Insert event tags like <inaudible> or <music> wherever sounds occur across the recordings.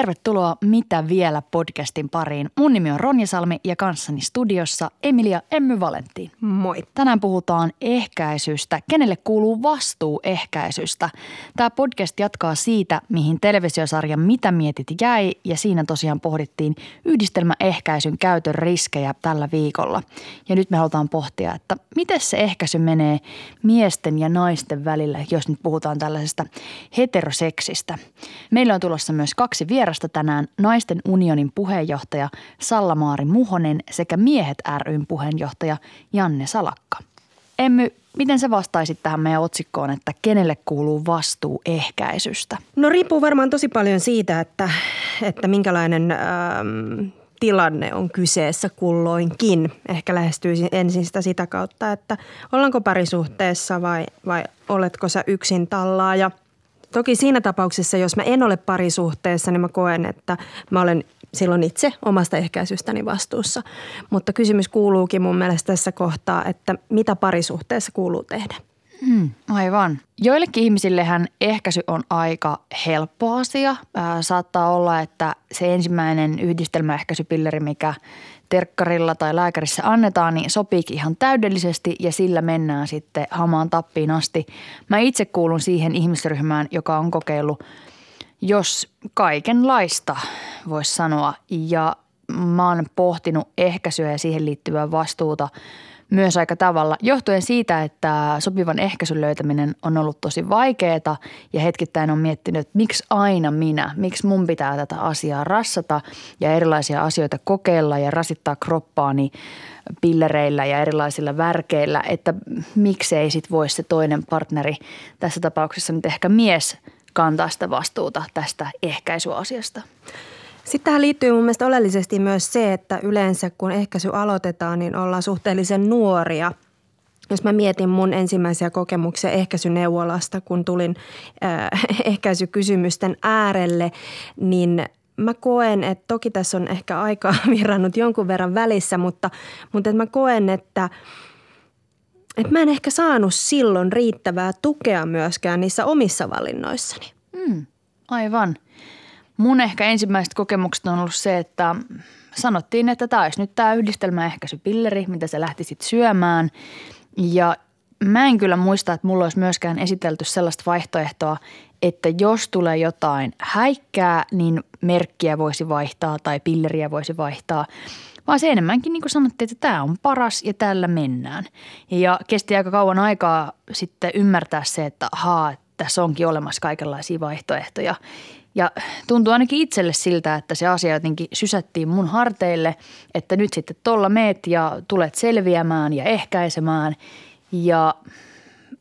Tervetuloa Mitä vielä podcastin pariin. Mun nimi on Ronja Salmi ja kanssani studiossa Emilia Emmy Valentin. Moi. Tänään puhutaan ehkäisystä. Kenelle kuuluu vastuu ehkäisystä? Tämä podcast jatkaa siitä, mihin televisiosarja Mitä mietit jäi ja siinä tosiaan pohdittiin yhdistelmäehkäisyn käytön riskejä tällä viikolla. Ja nyt me halutaan pohtia, että miten se ehkäisy menee miesten ja naisten välillä, jos nyt puhutaan tällaisesta heteroseksistä. Meillä on tulossa myös kaksi vierasta tänään, Naisten unionin puheenjohtaja Sallamaari Muhonen sekä Miehet ryn puheenjohtaja Janne Salakka. Emmy, miten sä vastaisit tähän meidän otsikkoon, että kenelle kuuluu vastuu ehkäisystä? No riippuu varmaan tosi paljon siitä, että, että minkälainen ähm, tilanne on kyseessä kulloinkin. Ehkä lähestyisin ensin sitä sitä kautta, että ollaanko parisuhteessa vai, vai oletko sä yksin tallaaja. Toki siinä tapauksessa, jos mä en ole parisuhteessa, niin mä koen, että mä olen silloin itse omasta ehkäisystäni vastuussa. Mutta kysymys kuuluukin mun mielestä tässä kohtaa, että mitä parisuhteessa kuuluu tehdä. Hmm, aivan. Joillekin ihmisillehän ehkäisy on aika helppo asia. Ää, saattaa olla, että se ensimmäinen yhdistelmäehkäisypilleri, mikä terkkarilla tai lääkärissä annetaan, niin sopiikin ihan täydellisesti ja sillä mennään sitten hamaan tappiin asti. Mä itse kuulun siihen ihmisryhmään, joka on kokeillut jos kaikenlaista voisi sanoa ja mä oon pohtinut ehkäisyä ja siihen liittyvää vastuuta – myös aika tavalla, johtuen siitä, että sopivan ehkäisyn löytäminen on ollut tosi vaikeaa ja hetkittäin on miettinyt, että miksi aina minä, miksi mun pitää tätä asiaa rassata ja erilaisia asioita kokeilla ja rasittaa kroppaani pillereillä ja erilaisilla värkeillä, että miksei sit voisi se toinen partneri, tässä tapauksessa nyt ehkä mies, kantaa sitä vastuuta tästä ehkäisyasiasta. Sitten tähän liittyy mun mielestä oleellisesti myös se, että yleensä kun ehkäisy aloitetaan, niin ollaan suhteellisen nuoria. Jos mä mietin mun ensimmäisiä kokemuksia ehkäisyneuvolasta, kun tulin äh, <laughs> ehkäisykysymysten äärelle, niin mä koen, että toki tässä on ehkä aikaa <laughs> virrannut jonkun verran välissä, mutta, mutta että mä koen, että, että mä en ehkä saanut silloin riittävää tukea myöskään niissä omissa valinnoissani. Mm, aivan. Mun ehkä ensimmäiset kokemukset on ollut se, että sanottiin, että tämä olisi nyt tämä yhdistelmäehkäisypilleri, mitä sä lähtisit syömään. Ja mä en kyllä muista, että mulla olisi myöskään esitelty sellaista vaihtoehtoa, että jos tulee jotain häikkää, niin merkkiä voisi vaihtaa tai pilleriä voisi vaihtaa. Vaan se enemmänkin niin kuin sanottiin, että tämä on paras ja tällä mennään. Ja kesti aika kauan aikaa sitten ymmärtää se, että ahaa, tässä onkin olemassa kaikenlaisia vaihtoehtoja. Ja tuntuu ainakin itselle siltä, että se asia jotenkin sysättiin mun harteille, että nyt sitten tuolla meet ja tulet selviämään ja ehkäisemään. Ja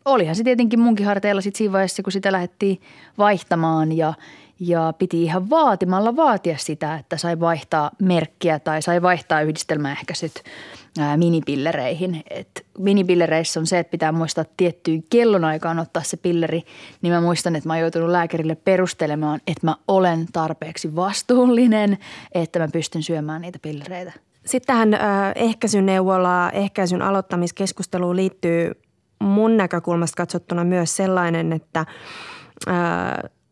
olihan se tietenkin munkin harteilla sitten siinä vaiheessa, kun sitä lähdettiin vaihtamaan ja, ja piti ihan vaatimalla vaatia sitä, että sai vaihtaa merkkiä tai sai vaihtaa yhdistelmäehkäisyt – minipillereihin. Et minipillereissä on se, että pitää muistaa tiettyyn kellonaikaan ottaa se pilleri, niin mä muistan, että mä oon joutunut lääkärille perustelemaan, että mä olen tarpeeksi vastuullinen, että mä pystyn syömään niitä pillereitä. Sitten tähän ehkäisyneuvolaa, ehkäisyn aloittamiskeskusteluun liittyy mun näkökulmasta katsottuna myös sellainen, että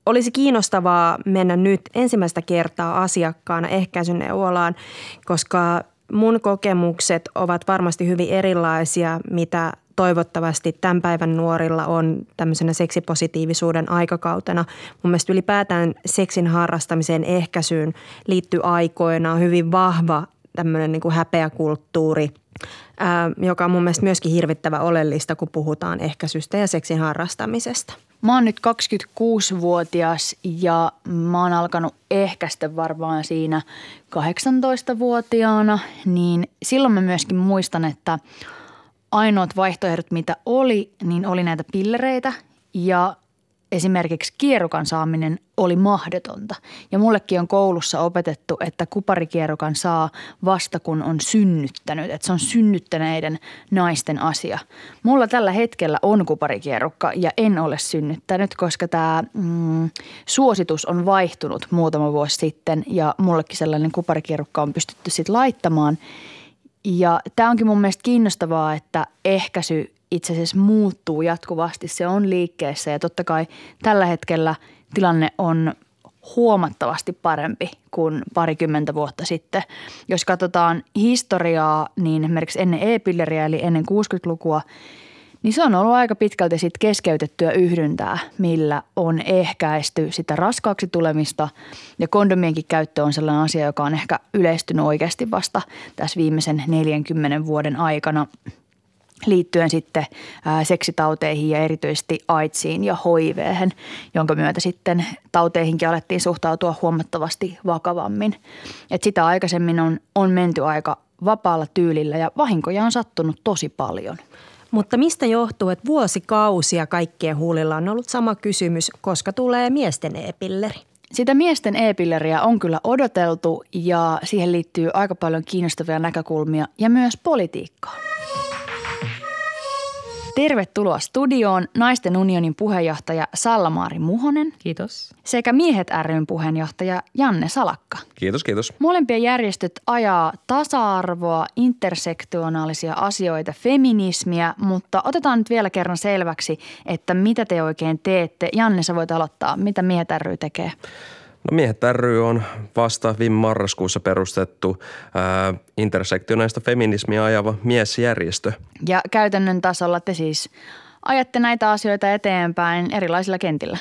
olisi kiinnostavaa mennä nyt ensimmäistä kertaa asiakkaana ehkäisyneuvolaan, koska mun kokemukset ovat varmasti hyvin erilaisia, mitä toivottavasti tämän päivän nuorilla on tämmöisenä seksipositiivisuuden aikakautena. Mun mielestä ylipäätään seksin harrastamiseen ehkäisyyn liittyy aikoinaan hyvin vahva tämmöinen niin kuin häpeäkulttuuri, joka on mun mielestä myöskin hirvittävä oleellista, kun puhutaan ehkäisystä ja seksin harrastamisesta. Mä oon nyt 26-vuotias ja mä oon alkanut ehkäistä varmaan siinä 18-vuotiaana, niin silloin mä myöskin muistan, että ainoat vaihtoehdot mitä oli, niin oli näitä pillereitä ja esimerkiksi kierukan saaminen oli mahdotonta. Ja mullekin on koulussa opetettu, että kuparikierukan saa vasta kun on synnyttänyt. Että se on synnyttäneiden naisten asia. Mulla tällä hetkellä on kuparikierukka ja en ole synnyttänyt, koska tämä mm, suositus on vaihtunut muutama vuosi sitten. Ja mullekin sellainen kuparikierukka on pystytty sitten laittamaan. Ja tämä onkin mun mielestä kiinnostavaa, että ehkäisy itse asiassa muuttuu jatkuvasti. Se on liikkeessä ja totta kai tällä hetkellä tilanne on huomattavasti parempi kuin parikymmentä vuotta sitten. Jos katsotaan historiaa, niin esimerkiksi ennen e-pilleriä eli ennen 60-lukua, niin se on ollut aika pitkälti sit keskeytettyä yhdyntää, millä on ehkäisty sitä raskaaksi tulemista. Ja kondomienkin käyttö on sellainen asia, joka on ehkä yleistynyt oikeasti vasta tässä viimeisen 40 vuoden aikana – liittyen sitten seksitauteihin ja erityisesti AIDSiin ja HIVhen, jonka myötä sitten tauteihinkin alettiin suhtautua huomattavasti vakavammin. Et sitä aikaisemmin on, on menty aika vapaalla tyylillä ja vahinkoja on sattunut tosi paljon. Mutta mistä johtuu, että vuosikausia kaikkien huulilla on ollut sama kysymys, koska tulee miesten e-pilleri? Sitä miesten e-pilleriä on kyllä odoteltu ja siihen liittyy aika paljon kiinnostavia näkökulmia ja myös politiikkaa. Tervetuloa studioon Naisten unionin puheenjohtaja Sallamaari Muhonen. Kiitos. Sekä Miehet ryn puheenjohtaja Janne Salakka. Kiitos, kiitos. Molempien järjestöt ajaa tasa-arvoa, intersektionaalisia asioita, feminismiä, mutta otetaan nyt vielä kerran selväksi, että mitä te oikein teette. Janne, sä voit aloittaa. Mitä Miehet ry tekee? No Miehet ry on vasta viime marraskuussa perustettu ää, intersektionaista feminismia ajava miesjärjestö. Ja käytännön tasolla te siis ajatte näitä asioita eteenpäin erilaisilla kentillä?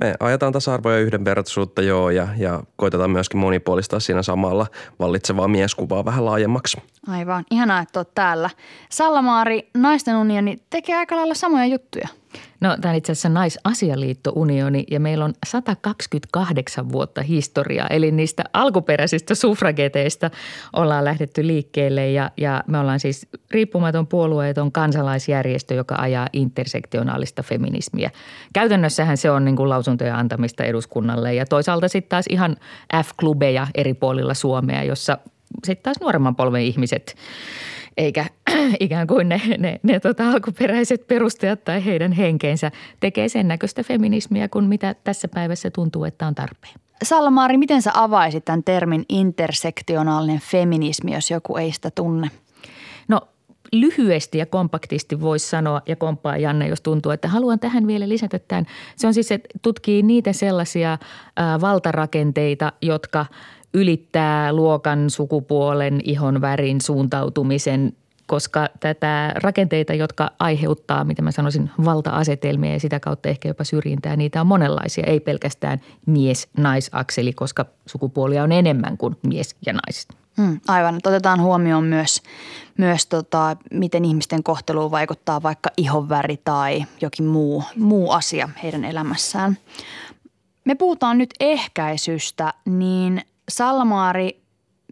Me ajetaan tasa-arvoa ja yhdenvertaisuutta joo ja, ja koitetaan myöskin monipuolistaa siinä samalla vallitsevaa mieskuvaa vähän laajemmaksi. Aivan, ihanaa, että olet täällä. Sallamaari, Naisten unioni tekee aika lailla samoja juttuja – No tämä on itse asiassa Naisasialiitto-unioni ja meillä on 128 vuotta historiaa. Eli niistä alkuperäisistä suffrageteista ollaan lähdetty liikkeelle ja, ja me ollaan siis riippumaton puolueeton kansalaisjärjestö, joka ajaa intersektionaalista feminismiä. Käytännössähän se on niin kuin lausuntojen antamista eduskunnalle ja toisaalta sitten taas ihan F-klubeja eri puolilla Suomea, jossa sitten taas nuoremman polven ihmiset – eikä <clears throat> ikään kuin ne, ne, ne tota alkuperäiset perustajat tai heidän henkeensä tekee sen näköistä feminismiä kuin mitä tässä päivässä tuntuu, että on tarpeen. Salmaari, miten sä avaisit tämän termin intersektionaalinen feminismi, jos joku ei sitä tunne? No lyhyesti ja kompaktisti voisi sanoa, ja komppaa Janne, jos tuntuu, että haluan tähän vielä lisätä tämän. Se on siis, että tutkii niitä sellaisia ä, valtarakenteita, jotka ylittää luokan, sukupuolen, ihon värin, suuntautumisen, koska tätä rakenteita, jotka aiheuttaa, mitä mä sanoisin, valta-asetelmia ja sitä kautta ehkä jopa syrjintää, niitä on monenlaisia, ei pelkästään mies-naisakseli, koska sukupuolia on enemmän kuin mies ja nais. Hmm, aivan, että otetaan huomioon myös, myös tota, miten ihmisten kohteluun vaikuttaa vaikka ihonväri tai jokin muu, muu asia heidän elämässään. Me puhutaan nyt ehkäisystä, niin Salmaari,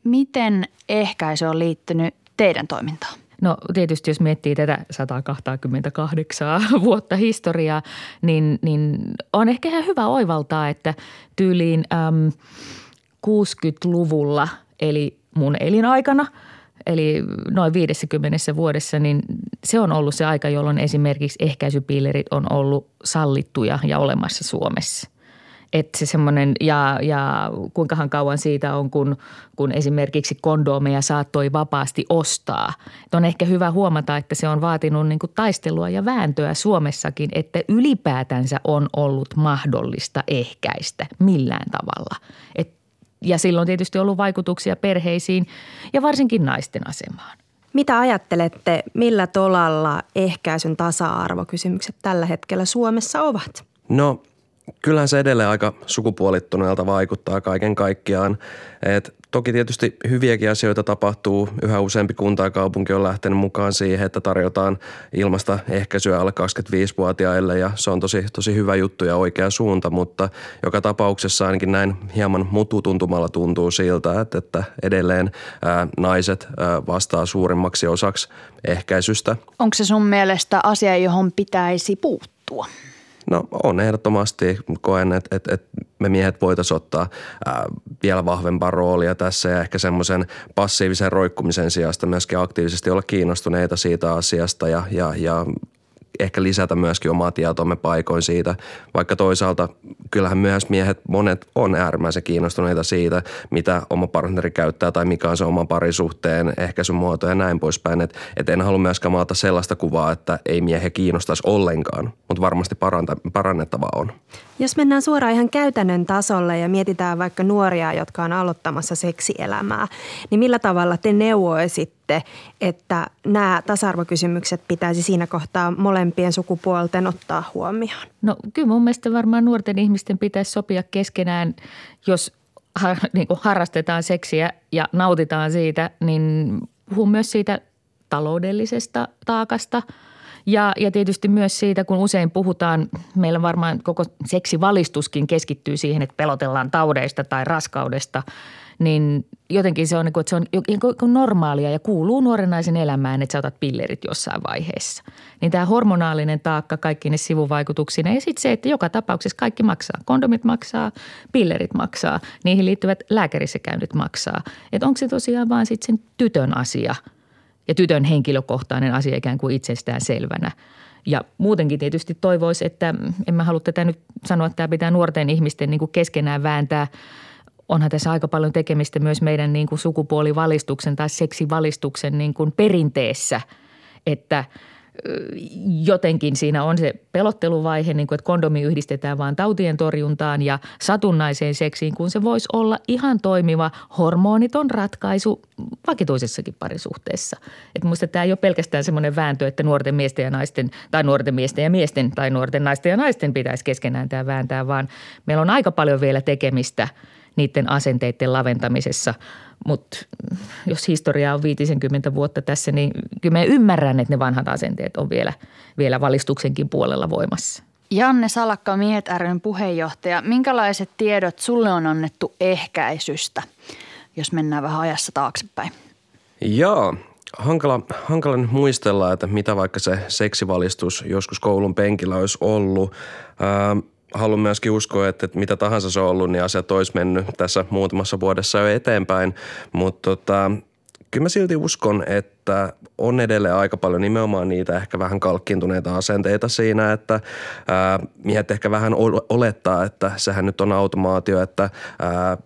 miten ehkäisy on liittynyt teidän toimintaan? No tietysti jos miettii tätä 128 <laughs> vuotta historiaa, niin, niin on ehkä ihan hyvä oivaltaa, että tyyliin äm, 60-luvulla eli mun elinaikana – eli noin 50 vuodessa, niin se on ollut se aika, jolloin esimerkiksi ehkäisypillerit on ollut sallittuja ja olemassa Suomessa – että se semmoinen, ja, ja kuinkahan kauan siitä on, kun, kun esimerkiksi kondoomeja saattoi vapaasti ostaa. Et on ehkä hyvä huomata, että se on vaatinut niin kuin taistelua ja vääntöä Suomessakin, että ylipäätänsä on ollut mahdollista ehkäistä millään tavalla. Et, ja silloin tietysti ollut vaikutuksia perheisiin ja varsinkin naisten asemaan. Mitä ajattelette, millä tolalla ehkäisyn tasa-arvokysymykset tällä hetkellä Suomessa ovat? No kyllähän se edelleen aika sukupuolittuneelta vaikuttaa kaiken kaikkiaan. Et toki tietysti hyviäkin asioita tapahtuu. Yhä useampi kunta ja kaupunki on lähtenyt mukaan siihen, että tarjotaan ilmasta ehkäisyä alle 25-vuotiaille ja se on tosi, tosi hyvä juttu ja oikea suunta, mutta joka tapauksessa ainakin näin hieman mututuntumalla tuntuu siltä, että, edelleen naiset vastaa suurimmaksi osaksi ehkäisystä. Onko se sun mielestä asia, johon pitäisi puuttua? No on ehdottomasti. Koen, että, että, että me miehet voitaisiin ottaa ää, vielä vahvempaa roolia tässä ja ehkä semmoisen passiivisen roikkumisen sijasta myöskin aktiivisesti olla kiinnostuneita siitä asiasta ja, ja, ja ehkä lisätä myöskin omaa tietoamme paikoin siitä, vaikka toisaalta kyllähän myös miehet monet on äärimmäisen kiinnostuneita siitä, mitä oma partneri käyttää tai mikä on se oma parisuhteen ehkäisymuoto ja näin poispäin. Et, et en halua myöskään maalata sellaista kuvaa, että ei miehe kiinnostaisi ollenkaan, mutta varmasti paranta, parannettavaa on. Jos mennään suoraan ihan käytännön tasolle ja mietitään vaikka nuoria, jotka on aloittamassa seksielämää, niin millä tavalla te neuvoisitte, että nämä tasa-arvokysymykset pitäisi siinä kohtaa molempien sukupuolten ottaa huomioon? No kyllä mun mielestä varmaan nuorten ihmisten pitäisi sopia keskenään, jos niin kuin harrastetaan seksiä ja nautitaan siitä, niin puhun myös siitä taloudellisesta taakasta – ja, ja tietysti myös siitä, kun usein puhutaan, meillä varmaan koko seksivalistuskin keskittyy siihen, että pelotellaan taudeista tai raskaudesta, niin jotenkin se on, niin kuin, että se on normaalia ja kuuluu nuoren naisen elämään, että sä otat pillerit jossain vaiheessa. Niin tämä hormonaalinen taakka kaikki ne sivuvaikutuksina ja sitten se, että joka tapauksessa kaikki maksaa. Kondomit maksaa, pillerit maksaa, niihin liittyvät lääkärissä käynnit maksaa. Että onko se tosiaan vaan sitten sen tytön asia – ja tytön henkilökohtainen asia ikään kuin itsestään selvänä. Ja muutenkin tietysti toivoisi, että en mä halua tätä nyt sanoa, että tämä pitää nuorten ihmisten niin kuin keskenään vääntää. Onhan tässä aika paljon tekemistä myös meidän niin kuin sukupuolivalistuksen tai seksivalistuksen niin kuin perinteessä, että – jotenkin siinä on se pelotteluvaihe, niin kuin, että kondomi yhdistetään vain tautien torjuntaan ja satunnaiseen seksiin, kun se voisi olla ihan toimiva hormoniton ratkaisu vakituisessakin parisuhteessa. Että muista tämä ei ole pelkästään semmoinen vääntö, että nuorten miesten ja naisten tai nuorten miesten ja miesten tai nuorten naisten ja naisten pitäisi keskenään tämä vääntää, vaan meillä on aika paljon vielä tekemistä niiden asenteiden laventamisessa – mutta jos historia on 50 vuotta tässä, niin kyllä me ymmärrän, että ne vanhat asenteet on vielä, vielä valistuksenkin puolella voimassa. Janne Salakka, Miehet ryn puheenjohtaja. Minkälaiset tiedot sulle on annettu ehkäisystä, jos mennään vähän ajassa taaksepäin? Joo, hankala, hankala nyt muistella, että mitä vaikka se seksivalistus joskus koulun penkillä olisi ollut. Ähm, haluan myöskin uskoa, että, että mitä tahansa se on ollut, niin asiat olisi mennyt tässä muutamassa vuodessa jo eteenpäin. Mutta tota, kyllä mä silti uskon, että on edelleen aika paljon nimenomaan niitä ehkä vähän kalkkiintuneita asenteita siinä, että ää, miehet ehkä vähän olettaa, että sehän nyt on automaatio, että ää,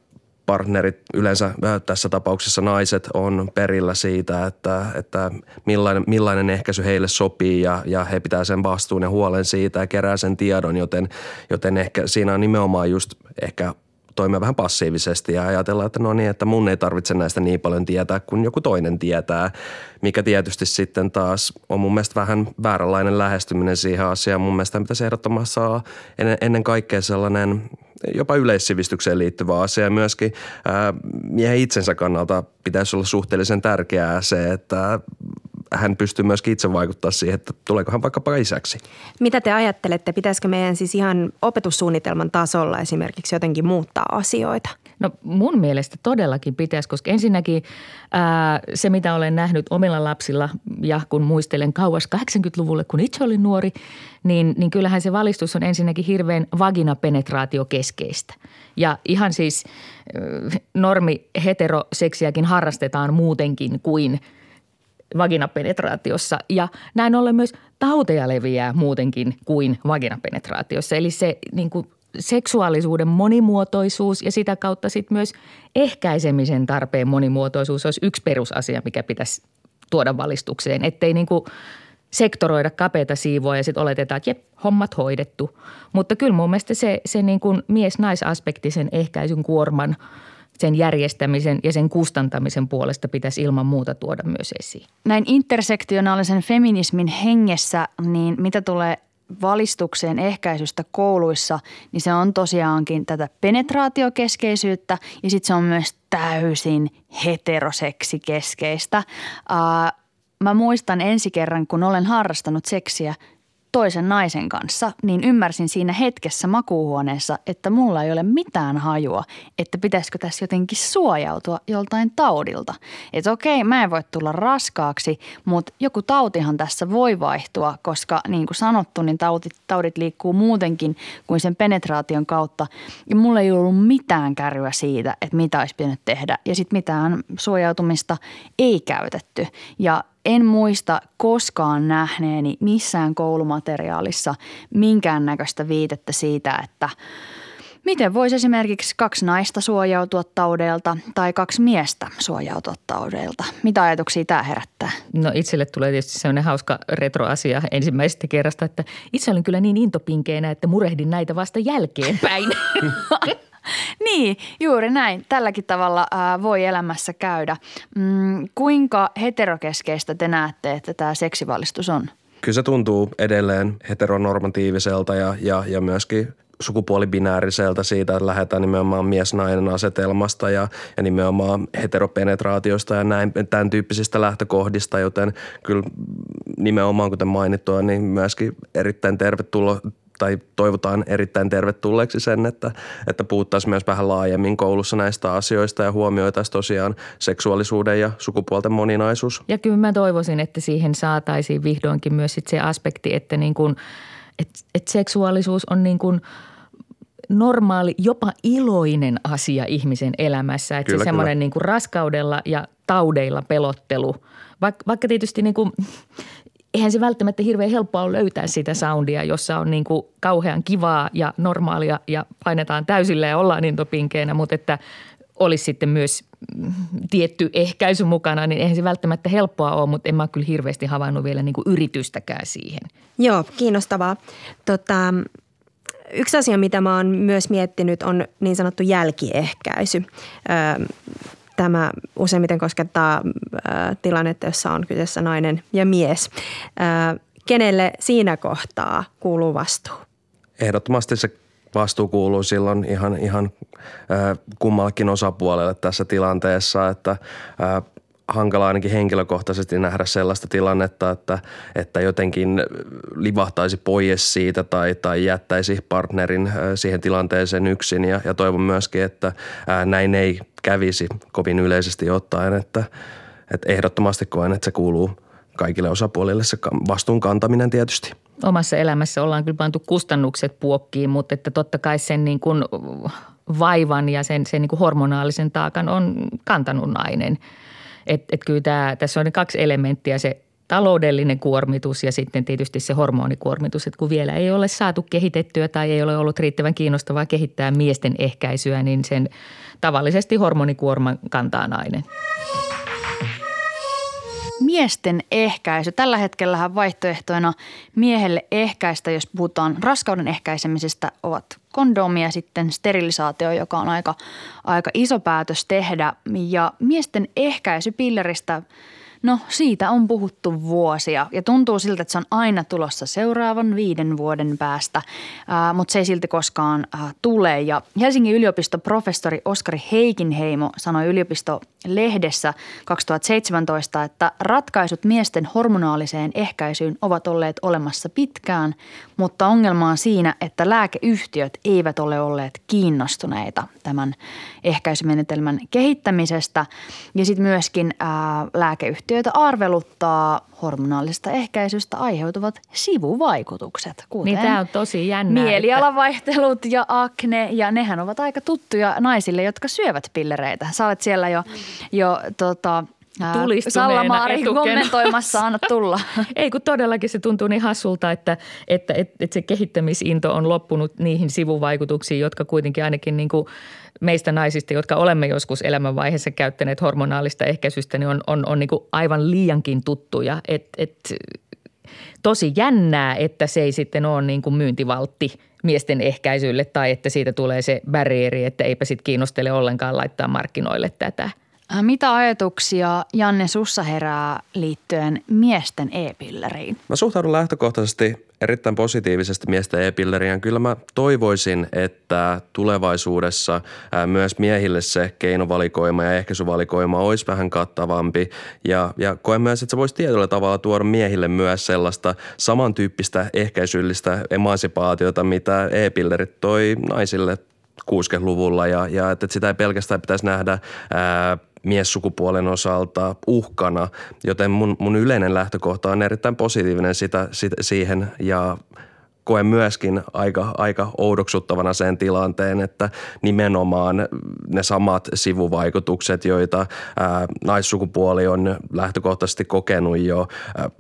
partnerit, yleensä tässä tapauksessa naiset, on perillä siitä, että, että millainen, millainen ehkäisy heille sopii ja, ja he pitää sen vastuun ja huolen siitä ja kerää sen tiedon, joten, joten ehkä siinä on nimenomaan just ehkä toimia vähän passiivisesti ja ajatella, että no niin, että mun ei tarvitse näistä niin paljon tietää kuin joku toinen tietää, mikä tietysti sitten taas on mun mielestä vähän vääränlainen lähestyminen siihen asiaan. Mun mielestä pitäisi ehdottomasti saa ennen kaikkea sellainen jopa yleissivistykseen liittyvä asia. Myöskin miehen itsensä kannalta pitäisi olla suhteellisen tärkeää se, että hän pystyy myöskin itse vaikuttaa siihen, että tuleeko hän vaikkapa isäksi. Mitä te ajattelette, pitäisikö meidän siis ihan opetussuunnitelman tasolla esimerkiksi jotenkin muuttaa asioita? No mun mielestä todellakin pitäisi, koska ensinnäkin ää, se, mitä olen nähnyt omilla lapsilla ja kun muistelen kauas 80-luvulle, kun itse olin nuori, niin, niin kyllähän se valistus on ensinnäkin hirveän vaginapenetraatiokeskeistä. Ja ihan siis normi heteroseksiäkin harrastetaan muutenkin kuin vaginapenetraatiossa ja näin ollen myös tauteja leviää muutenkin kuin vaginapenetraatiossa. Eli se niin kuin seksuaalisuuden monimuotoisuus ja sitä kautta sitten myös ehkäisemisen tarpeen monimuotoisuus olisi yksi perusasia, mikä pitäisi tuoda valistukseen, ettei niin kuin sektoroida kapeita siivoa ja sitten oletetaan, että jep, hommat hoidettu. Mutta kyllä mun mielestä se, se niin kuin mies-naisaspekti sen ehkäisyn kuorman, sen järjestämisen ja sen kustantamisen puolesta pitäisi ilman muuta tuoda myös esiin. Näin intersektionaalisen feminismin hengessä, niin mitä tulee valistukseen ehkäisystä kouluissa, niin se on tosiaankin tätä penetraatiokeskeisyyttä ja sitten se on myös täysin heteroseksikeskeistä. Uh, mä muistan ensi kerran, kun olen harrastanut seksiä, toisen naisen kanssa, niin ymmärsin siinä hetkessä makuuhuoneessa, että mulla ei ole mitään hajua, että pitäisikö tässä jotenkin suojautua joltain taudilta. Että okei, mä en voi tulla raskaaksi, mutta joku tautihan tässä voi vaihtua, koska niin kuin sanottu, niin taudit, taudit liikkuu muutenkin kuin sen penetraation kautta. Ja mulla ei ollut mitään kärryä siitä, että mitä olisi pitänyt tehdä. Ja sitten mitään suojautumista ei käytetty. Ja en muista koskaan nähneeni missään koulumateriaalissa minkäännäköistä viitettä siitä, että miten voisi esimerkiksi kaksi naista suojautua taudeilta tai kaksi miestä suojautua taudeilta. Mitä ajatuksia tämä herättää? No itselle tulee tietysti sellainen hauska retroasia ensimmäisestä kerrasta, että itse olin kyllä niin intopinkeenä, että murehdin näitä vasta jälkeenpäin. <laughs> <laughs> niin, juuri näin. Tälläkin tavalla ää, voi elämässä käydä. Mm, kuinka heterokeskeistä te näette, että tämä seksivalistus on? Kyllä se tuntuu edelleen heteronormatiiviselta ja, ja, ja myöskin sukupuolibinääriseltä siitä, että lähdetään nimenomaan mies-nainen asetelmasta ja, ja nimenomaan heteropenetraatiosta ja näin, tämän tyyppisistä lähtökohdista, joten kyllä nimenomaan kuten mainittua, niin myöskin erittäin tervetuloa tai toivotaan erittäin tervetulleeksi sen, että, että puhuttaisiin myös vähän laajemmin koulussa näistä asioista ja huomioitaisiin tosiaan seksuaalisuuden ja sukupuolten moninaisuus. Ja kyllä mä toivoisin, että siihen saataisiin vihdoinkin myös sit se aspekti, että niin kun, et, et seksuaalisuus on niin kuin normaali, jopa iloinen asia ihmisen elämässä. Että se semmoinen niin raskaudella ja taudeilla pelottelu, vaikka, vaikka tietysti niin kuin eihän se välttämättä hirveän helppoa ole löytää sitä soundia, jossa on niin kuin kauhean kivaa ja normaalia ja painetaan täysillä ja ollaan intopinkeenä, mutta että olisi sitten myös tietty ehkäisy mukana, niin eihän se välttämättä helppoa ole, mutta en mä kyllä hirveästi havainnut vielä niin kuin yritystäkään siihen. Joo, kiinnostavaa. Tota, yksi asia, mitä mä oon myös miettinyt, on niin sanottu jälkiehkäisy tämä useimmiten koskettaa äh, tilannetta, jossa on kyseessä nainen ja mies. Äh, kenelle siinä kohtaa kuuluu vastuu? Ehdottomasti se vastuu kuuluu silloin ihan, ihan äh, kummallakin osapuolelle tässä tilanteessa, että hankala ainakin henkilökohtaisesti nähdä sellaista tilannetta, että, että jotenkin livahtaisi pois siitä tai, tai jättäisi partnerin siihen tilanteeseen yksin. Ja, ja toivon myöskin, että näin ei kävisi kovin yleisesti ottaen, että, että ehdottomasti koen, että se kuuluu kaikille osapuolille se vastuun kantaminen tietysti. Omassa elämässä ollaan kyllä pantu kustannukset puokkiin, mutta että totta kai sen niin kuin vaivan ja sen, sen niin kuin hormonaalisen taakan on kantanut nainen – että et kyllä tämä, tässä on ne kaksi elementtiä, se taloudellinen kuormitus ja sitten tietysti se hormonikuormitus, että kun vielä ei ole saatu kehitettyä tai ei ole ollut riittävän kiinnostavaa kehittää miesten ehkäisyä, niin sen tavallisesti hormonikuorman kantaa nainen miesten ehkäisy. Tällä hetkellä vaihtoehtoina miehelle ehkäistä, jos puhutaan raskauden ehkäisemisestä, ovat kondomi ja sitten sterilisaatio, joka on aika, aika iso päätös tehdä. Ja miesten ehkäisy pilleristä – No siitä on puhuttu vuosia ja tuntuu siltä, että se on aina tulossa seuraavan viiden vuoden päästä, ää, mutta se ei silti koskaan ää, tule. Ja Helsingin yliopiston professori Oskari Heikinheimo sanoi yliopistolehdessä 2017, että ratkaisut miesten hormonaaliseen ehkäisyyn ovat olleet olemassa pitkään, mutta ongelma on siinä, että lääkeyhtiöt eivät ole olleet kiinnostuneita tämän ehkäisymenetelmän kehittämisestä ja sitten myöskin ää, lääkeyhtiöt Asiantuntijoita arveluttaa hormonaalisesta ehkäisystä aiheutuvat sivuvaikutukset, kuten niin tämä on tosi jännä, mielialavaihtelut että... ja akne ja nehän ovat aika tuttuja naisille, jotka syövät pillereitä. Sä olet siellä jo, jo tota, Salla-Maari kommentoimassa, anna tulla. <laughs> Ei kun todellakin se tuntuu niin hassulta, että, että, että, että se kehittämisinto on loppunut niihin sivuvaikutuksiin, jotka kuitenkin ainakin niin kuin meistä naisista, jotka olemme joskus elämänvaiheessa käyttäneet hormonaalista ehkäisystä, niin on, on, on niin kuin aivan liiankin tuttuja. Et, et, tosi jännää, että se ei sitten ole niin kuin myyntivaltti miesten ehkäisylle tai että siitä tulee se barrieri, että eipä sitten kiinnostele ollenkaan laittaa markkinoille tätä – mitä ajatuksia Janne sussa herää liittyen miesten e-pilleriin? Mä suhtaudun lähtökohtaisesti erittäin positiivisesti miesten e-pilleriä. Kyllä mä toivoisin, että tulevaisuudessa myös miehille se keinovalikoima ja ehkäisyvalikoima olisi vähän kattavampi. Ja, ja koen myös, että se voisi tietyllä tavalla tuoda miehille myös sellaista samantyyppistä ehkäisyllistä emansipaatiota, mitä e-pillerit toi naisille 60-luvulla ja, ja että sitä ei pelkästään pitäisi nähdä ää, miessukupuolen osalta uhkana, joten mun, mun yleinen lähtökohta on erittäin positiivinen sitä, sitä, siihen ja koen myöskin aika, aika oudoksuttavana sen tilanteen, että nimenomaan ne samat sivuvaikutukset, joita ää, naissukupuoli on lähtökohtaisesti kokenut jo ää,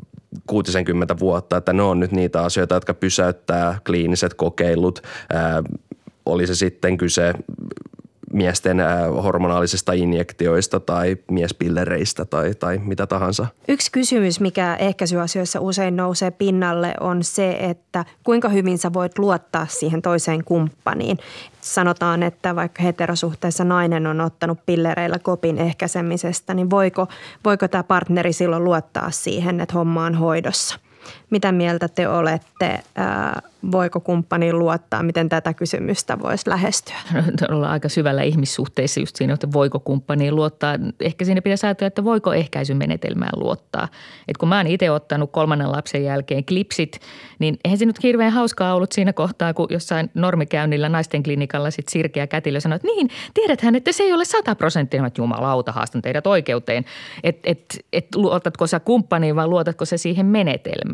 60 vuotta, että ne on nyt niitä asioita, jotka pysäyttää kliiniset kokeilut, ää, oli se sitten kyse miesten hormonaalisista injektioista tai miespillereistä tai, tai mitä tahansa. Yksi kysymys, mikä ehkäisyasioissa usein nousee pinnalle on se, että kuinka hyvin sä voit luottaa siihen toiseen kumppaniin. Sanotaan, että vaikka heterosuhteessa nainen on ottanut pillereillä kopin ehkäisemisestä, niin voiko, voiko tämä partneri silloin luottaa siihen, että homma on hoidossa? Mitä mieltä te olette? Voiko kumppani luottaa? Miten tätä kysymystä voisi lähestyä? Ollaan aika syvällä ihmissuhteissa just siinä, että voiko kumppani luottaa. Ehkä siinä pitäisi ajatella, että voiko ehkäisymenetelmään luottaa. Et kun mä oon itse ottanut kolmannen lapsen jälkeen klipsit, niin eihän se nyt hirveän hauskaa ollut siinä kohtaa, kun jossain normikäynnillä naisten klinikalla sitten Sirkeä Kätilö sanoi, että niin, tiedäthän, että se ei ole sata prosenttia. Että jumalauta, haastan teidät oikeuteen. Että et, et, luotatko sä kumppaniin vai luotatko sä siihen menetelmään.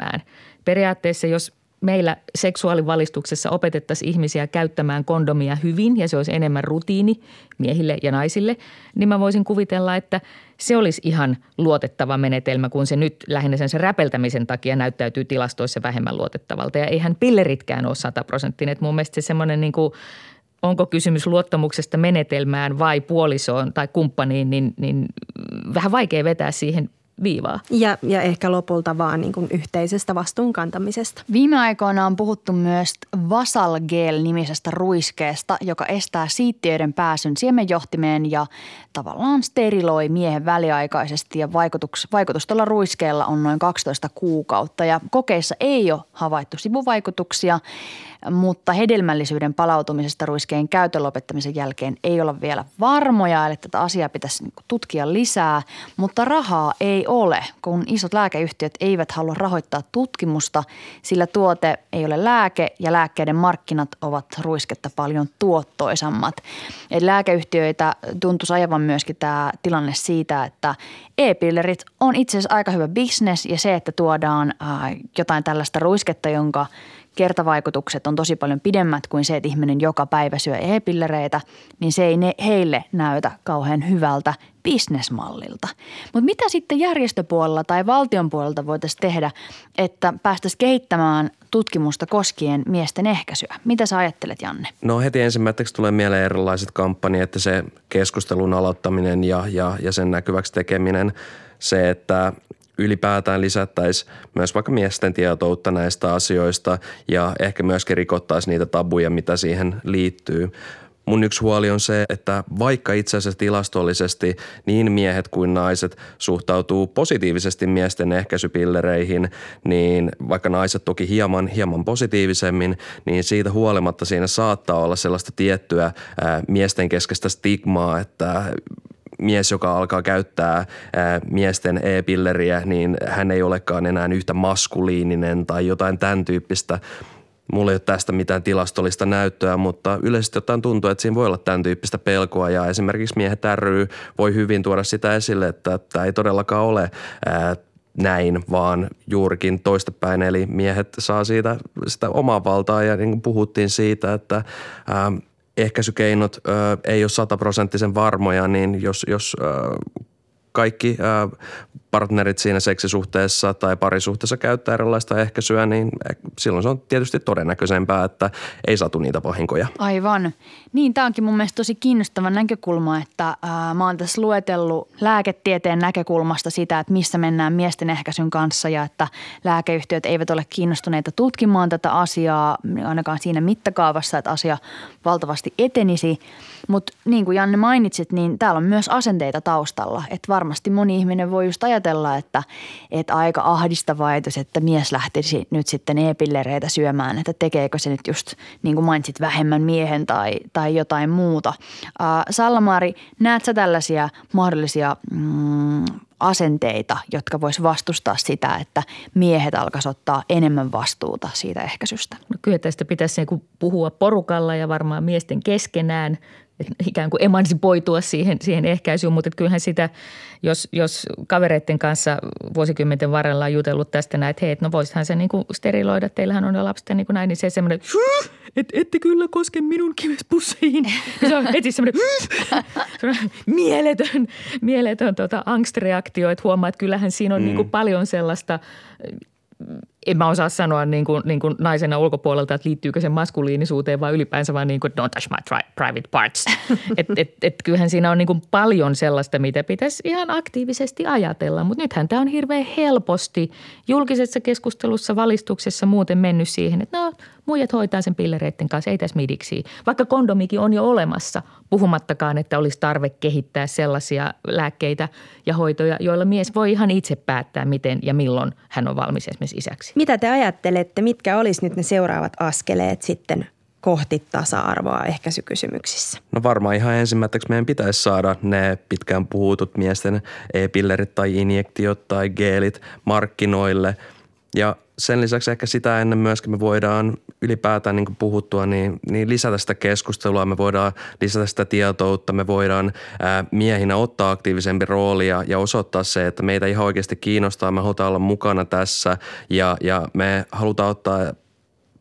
Periaatteessa jos meillä seksuaalivalistuksessa opetettaisiin ihmisiä käyttämään kondomia hyvin ja se olisi enemmän rutiini miehille ja naisille, niin mä voisin kuvitella, että se olisi ihan luotettava menetelmä, kun se nyt lähinnä sen räpeltämisen takia näyttäytyy tilastoissa vähemmän luotettavalta. Ja eihän pilleritkään ole sataprosenttinen. Mun mielestä se semmoinen niin kuin onko kysymys luottamuksesta menetelmään vai puolisoon tai kumppaniin, niin, niin vähän vaikea vetää siihen viivaa. Ja, ja ehkä lopulta vaan niin kuin yhteisestä vastuunkantamisesta. Viime aikoina on puhuttu myös Vasalgel-nimisestä ruiskeesta, joka estää siittiöiden pääsyn siemenjohtimeen ja tavallaan steriloi miehen väliaikaisesti. Ja vaikutus, vaikutus tällä ruiskeella on noin 12 kuukautta ja kokeissa ei ole havaittu sivuvaikutuksia – mutta hedelmällisyyden palautumisesta ruiskeen käytön lopettamisen jälkeen ei olla vielä varmoja, eli tätä asiaa pitäisi niinku tutkia lisää, mutta rahaa ei ole, kun isot lääkeyhtiöt eivät halua rahoittaa tutkimusta, sillä tuote ei ole lääke ja lääkkeiden markkinat ovat ruisketta paljon tuottoisammat. Eli lääkeyhtiöitä tuntuisi ajavan myöskin tämä tilanne siitä, että e-pillerit on itse asiassa aika hyvä bisnes ja se, että tuodaan jotain tällaista ruisketta, jonka – kertavaikutukset on tosi paljon pidemmät kuin se, että ihminen joka päivä syö e-pillereitä, niin se ei ne, heille näytä kauhean hyvältä bisnesmallilta. Mutta mitä sitten järjestöpuolella tai valtion puolelta voitaisiin tehdä, että päästäisiin kehittämään tutkimusta koskien miesten ehkäisyä? Mitä sä ajattelet, Janne? No heti ensimmäiseksi tulee mieleen erilaiset kampanjat, että se keskustelun aloittaminen ja, ja, ja sen näkyväksi tekeminen, se, että ylipäätään lisättäisiin myös vaikka miesten tietoutta näistä asioista ja ehkä myöskin rikottaisiin niitä tabuja, mitä siihen liittyy. Mun yksi huoli on se, että vaikka itse asiassa tilastollisesti niin miehet kuin naiset suhtautuu positiivisesti miesten ehkäisypillereihin, niin vaikka naiset toki hieman, hieman positiivisemmin, niin siitä huolimatta siinä saattaa olla sellaista tiettyä ää, miesten keskeistä stigmaa, että mies, joka alkaa käyttää ää, miesten e-pilleriä, niin hän ei olekaan enää yhtä maskuliininen tai jotain tämän tyyppistä. Mulla ei ole tästä mitään tilastollista näyttöä, mutta yleisesti ottaen tuntuu, että siinä voi olla tämän tyyppistä pelkoa ja esimerkiksi miehet ry voi hyvin tuoda sitä esille, että tämä ei todellakaan ole ää, näin, vaan juurikin toistepäin. Eli miehet saa siitä sitä omaa valtaa ja niin kuin puhuttiin siitä, että ää, ehkäisykeinot ö, ei ole sataprosenttisen varmoja, niin jos, jos ö, kaikki ö, partnerit siinä seksisuhteessa tai parisuhteessa käyttää erilaista ehkäisyä, niin silloin se on tietysti todennäköisempää, että ei satu niitä vahinkoja. Aivan. Niin, tämä onkin mun mielestä tosi kiinnostava näkökulma, että ää, mä oon tässä luetellut lääketieteen näkökulmasta sitä, että missä mennään miesten ehkäisyn kanssa ja että lääkeyhtiöt eivät ole kiinnostuneita tutkimaan tätä asiaa ainakaan siinä mittakaavassa, että asia valtavasti etenisi. Mutta niin kuin Janne mainitsit, niin täällä on myös asenteita taustalla, että varmasti moni ihminen voi just ajatella, ajatella, että, että aika ahdistava ajatus, että mies lähtisi nyt sitten e-pillereitä syömään, että tekeekö se nyt just niin kuin mainitsit vähemmän miehen tai, tai jotain muuta. Äh, Sallamaari, näet sä tällaisia mahdollisia mm, asenteita, jotka vois vastustaa sitä, että miehet alkaisivat ottaa enemmän vastuuta siitä ehkäisystä? No kyllä tästä pitäisi niin puhua porukalla ja varmaan miesten keskenään – <laughs> ikään kuin emansipoitua siihen, siihen ehkäisyyn, mutta kyllähän sitä, jos, jos kavereiden kanssa vuosikymmenten varrella on jutellut tästä näin, että hei, no voisithan se niin kuin steriloida, teillähän on jo lapset niin kuin näin, niin se semmoinen, että ette kyllä koske minun kivespusseihin. <laughs> Se on heti semmoinen, <laughs> semmoinen mieletön, mieletön tota angstreaktio, että huomaa, että kyllähän siinä on mm. niin kuin paljon sellaista en mä osaa sanoa niin kuin, niin kuin naisena ulkopuolelta, että liittyykö se maskuliinisuuteen vai ylipäänsä vaan niin kuin don't touch my private parts. <laughs> et, et, et kyllähän siinä on niin kuin paljon sellaista, mitä pitäisi ihan aktiivisesti ajatella, mutta nythän tämä on hirveän helposti julkisessa keskustelussa, valistuksessa muuten mennyt siihen, että no muijat hoitaa sen pillereiden kanssa, ei tässä midiksi. Vaikka kondomikin on jo olemassa, puhumattakaan, että olisi tarve kehittää sellaisia lääkkeitä ja hoitoja, joilla mies voi ihan itse päättää, miten ja milloin hän on valmis esimerkiksi isäksi. Mitä te ajattelette, mitkä olisi nyt ne seuraavat askeleet sitten kohti tasa-arvoa ehkäisykysymyksissä? No varmaan ihan ensimmäiseksi meidän pitäisi saada ne pitkään puhutut miesten e-pillerit tai injektiot tai geelit markkinoille – ja sen lisäksi ehkä sitä ennen myöskin me voidaan ylipäätään niin puhuttua, niin, niin lisätä sitä keskustelua, me voidaan lisätä sitä tietoutta, me voidaan ää, miehinä ottaa aktiivisempi rooli ja, ja osoittaa se, että meitä ihan oikeasti kiinnostaa, me halutaan olla mukana tässä ja, ja me halutaan ottaa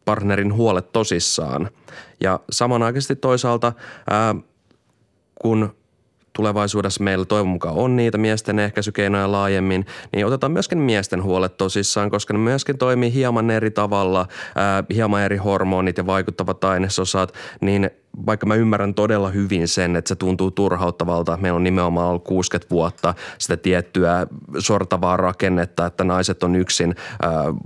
partnerin huolet tosissaan. Ja samanaikaisesti toisaalta, ää, kun tulevaisuudessa. Meillä toivon mukaan on niitä miesten ehkäisykeinoja laajemmin, niin otetaan myöskin miesten huolet tosissaan, koska ne myöskin toimii hieman eri tavalla, ää, hieman eri hormonit ja vaikuttavat ainesosat, niin vaikka mä ymmärrän todella hyvin sen, että se tuntuu turhauttavalta, meillä on nimenomaan ollut 60 vuotta sitä tiettyä sortavaa rakennetta, että naiset on yksin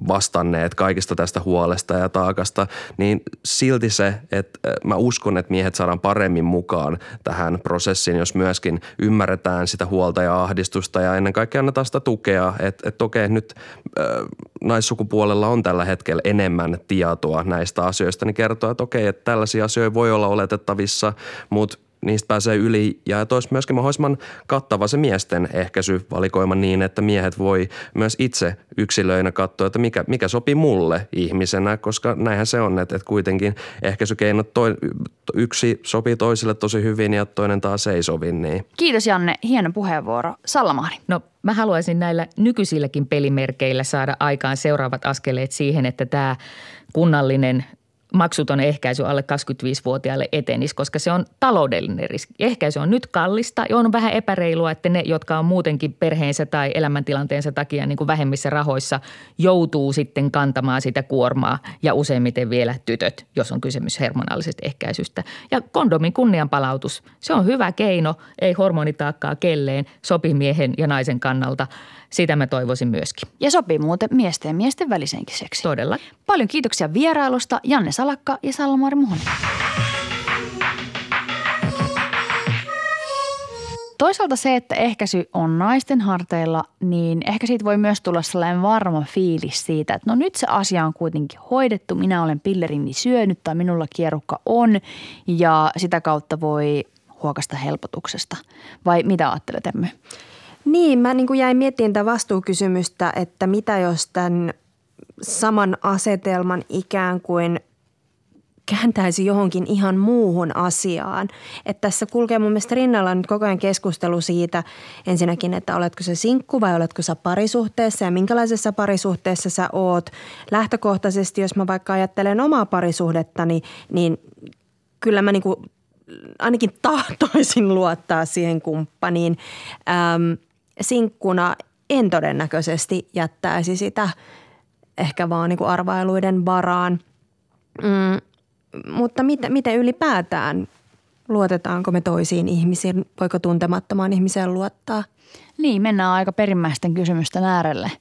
vastanneet kaikista tästä huolesta ja taakasta, niin silti se, että mä uskon, että miehet saadaan paremmin mukaan tähän prosessiin, jos myöskin ymmärretään sitä huolta ja ahdistusta ja ennen kaikkea annetaan sitä tukea, että, että okei nyt naissukupuolella on tällä hetkellä enemmän tietoa näistä asioista, niin kertoo, että okei, että tällaisia asioita voi olla oletettavissa, mutta niistä pääsee yli ja että olisi myöskin mahdollisimman kattava se miesten ehkäisyvalikoima niin, että miehet voi myös itse yksilöinä katsoa, että mikä, mikä sopii mulle ihmisenä, koska näinhän se on, että, että kuitenkin ehkäisykeinot toi, yksi sopii toisille tosi hyvin ja toinen taas ei sovi niin. Kiitos Janne, hieno puheenvuoro. Sallamahri. No mä haluaisin näillä nykyisilläkin pelimerkeillä saada aikaan seuraavat askeleet siihen, että tämä kunnallinen maksuton ehkäisy alle 25-vuotiaille etenisi, koska se on taloudellinen riski. Ehkäisy on nyt kallista ja on vähän epäreilua, että ne, jotka on muutenkin perheensä tai elämäntilanteensa takia niin kuin vähemmissä rahoissa, joutuu sitten kantamaan sitä kuormaa ja useimmiten vielä tytöt, jos on kysymys hormonaalisesta ehkäisystä. Ja kondomin kunnianpalautus, se on hyvä keino, ei hormonitaakkaa kelleen, sopimiehen ja naisen kannalta – sitä mä toivoisin myöskin. Ja sopii muuten miesten ja miesten välisenkin seksi. Todella. Paljon kiitoksia vierailusta Janne Salakka ja Salmari Muhonen. Toisaalta se, että ehkäisy on naisten harteilla, niin ehkä siitä voi myös tulla sellainen varma fiilis siitä, että no nyt se asia on kuitenkin hoidettu, minä olen pillerini syönyt tai minulla kierukka on ja sitä kautta voi huokasta helpotuksesta. Vai mitä ajattelet Emmy? Niin, mä niin kuin jäin miettimään tätä vastuukysymystä, että mitä jos tämän saman asetelman ikään kuin kääntäisi johonkin ihan muuhun asiaan. Että tässä kulkee mun mielestä rinnalla nyt koko ajan keskustelu siitä ensinnäkin, että oletko se sinkku vai oletko sä parisuhteessa ja minkälaisessa parisuhteessa sä oot. Lähtökohtaisesti, jos mä vaikka ajattelen omaa parisuhdettani, niin kyllä mä niin kuin ainakin tahtoisin luottaa siihen kumppaniin. Ähm, sinkkuna en todennäköisesti jättäisi sitä ehkä vaan niin kuin arvailuiden varaan. Mm, mutta miten, miten ylipäätään luotetaanko me toisiin ihmisiin? Voiko tuntemattomaan ihmiseen luottaa? Niin, mennään aika perimmäisten kysymysten äärelle.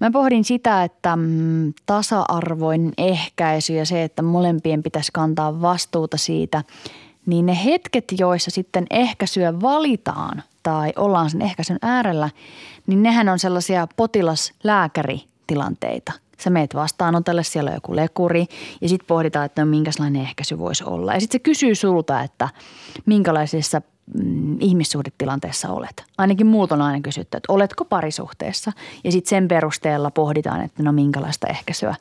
Mä pohdin sitä, että mm, tasa-arvoinen ehkäisy ja se, että molempien pitäisi kantaa vastuuta siitä – niin ne hetket, joissa sitten ehkäisyä valitaan tai ollaan sen ehkäisyn äärellä, niin nehän on sellaisia potilas-lääkäritilanteita. Sä meet vastaanotolle, siellä on joku lekuri ja sitten pohditaan, että no minkälainen ehkäisy voisi olla. Ja sitten se kysyy sulta, että minkälaisessa mm, ihmissuhdetilanteessa olet. Ainakin muut on aina kysytty, että oletko parisuhteessa. Ja sitten sen perusteella pohditaan, että no minkälaista ehkäisyä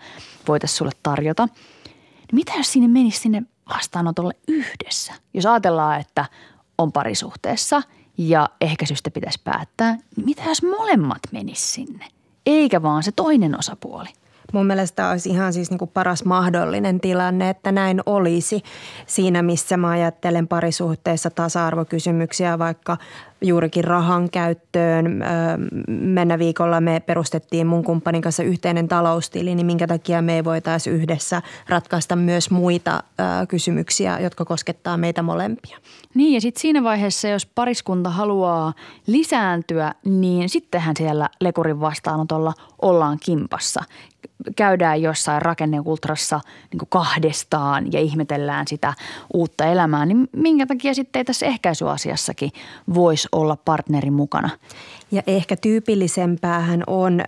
voitaisiin sulle tarjota. Niin mitä jos sinne menisi sinne vastaanotolle yhdessä? Jos ajatellaan, että on parisuhteessa ja ehkäisystä pitäisi päättää, niin mitä jos molemmat menis sinne? Eikä vaan se toinen osapuoli. Mun mielestä olisi ihan siis niin kuin paras mahdollinen tilanne, että näin olisi siinä, missä mä ajattelen parisuhteessa tasa-arvokysymyksiä, vaikka juurikin rahan käyttöön. Mennä viikolla me perustettiin mun kumppanin kanssa yhteinen taloustili, niin minkä takia me ei voitaisiin yhdessä ratkaista myös muita kysymyksiä, jotka koskettaa meitä molempia. Niin ja sitten siinä vaiheessa, jos pariskunta haluaa lisääntyä, niin sittenhän siellä lekurin vastaanotolla ollaan kimpassa käydään jossain rakenneultrassa niin kahdestaan ja ihmetellään sitä uutta elämää, niin minkä takia sitten ei tässä ehkäisyasiassakin voisi olla partneri mukana? Ja ehkä tyypillisempäähän on,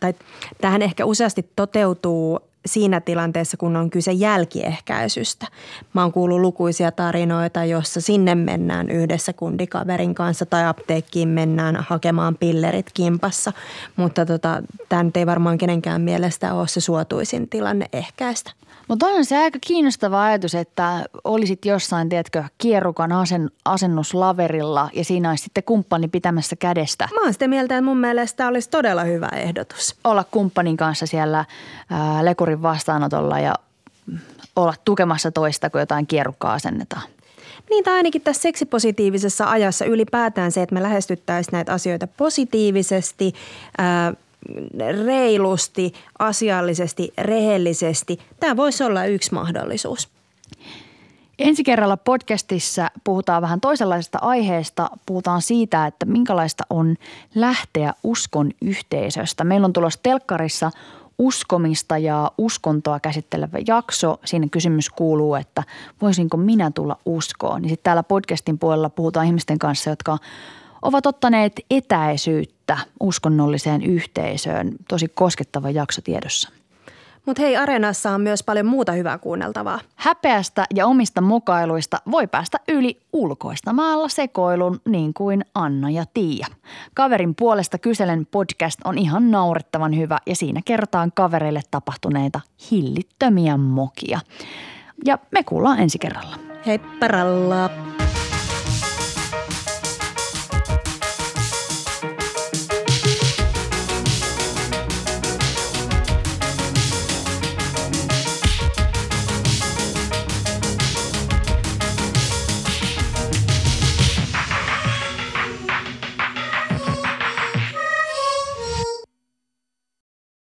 tai tähän ehkä useasti toteutuu siinä tilanteessa, kun on kyse jälkiehkäisystä. Mä oon kuullut lukuisia tarinoita, jossa sinne mennään yhdessä kundikaverin kanssa tai apteekkiin mennään hakemaan pillerit kimpassa. Mutta tota, tämä ei varmaan kenenkään mielestä ole se suotuisin tilanne ehkäistä. Mutta on se aika kiinnostava ajatus, että olisit jossain, tiedätkö, kierrukan asen, asennuslaverilla ja siinä olisi sitten kumppani pitämässä kädestä. Mä oon sitä mieltä, että mun mielestä olisi todella hyvä ehdotus. Olla kumppanin kanssa siellä ää, lekurin vastaanotolla ja olla tukemassa toista, kun jotain kierrukkaa asennetaan. Niin tai ainakin tässä seksipositiivisessa ajassa ylipäätään se, että me lähestyttäisiin näitä asioita positiivisesti, ää, reilusti, asiallisesti, rehellisesti. Tämä voisi olla yksi mahdollisuus. Ensi kerralla podcastissa puhutaan vähän toisenlaisesta aiheesta. Puhutaan siitä, että minkälaista on lähteä uskon yhteisöstä. Meillä on tulossa telkkarissa uskomista ja uskontoa käsittelevä jakso. Siinä kysymys kuuluu, että voisinko minä tulla uskoon. Niin sitten täällä podcastin puolella puhutaan ihmisten kanssa, jotka ovat ottaneet etäisyyttä uskonnolliseen yhteisöön. Tosi koskettava jakso tiedossa. Mutta hei, Areenassa on myös paljon muuta hyvää kuunneltavaa. Häpeästä ja omista mokailuista voi päästä yli ulkoistamalla sekoilun niin kuin Anna ja Tiia. Kaverin puolesta kyselen podcast on ihan naurettavan hyvä ja siinä kertaan kavereille tapahtuneita hillittömiä mokia. Ja me kuullaan ensi kerralla. Heipparalla!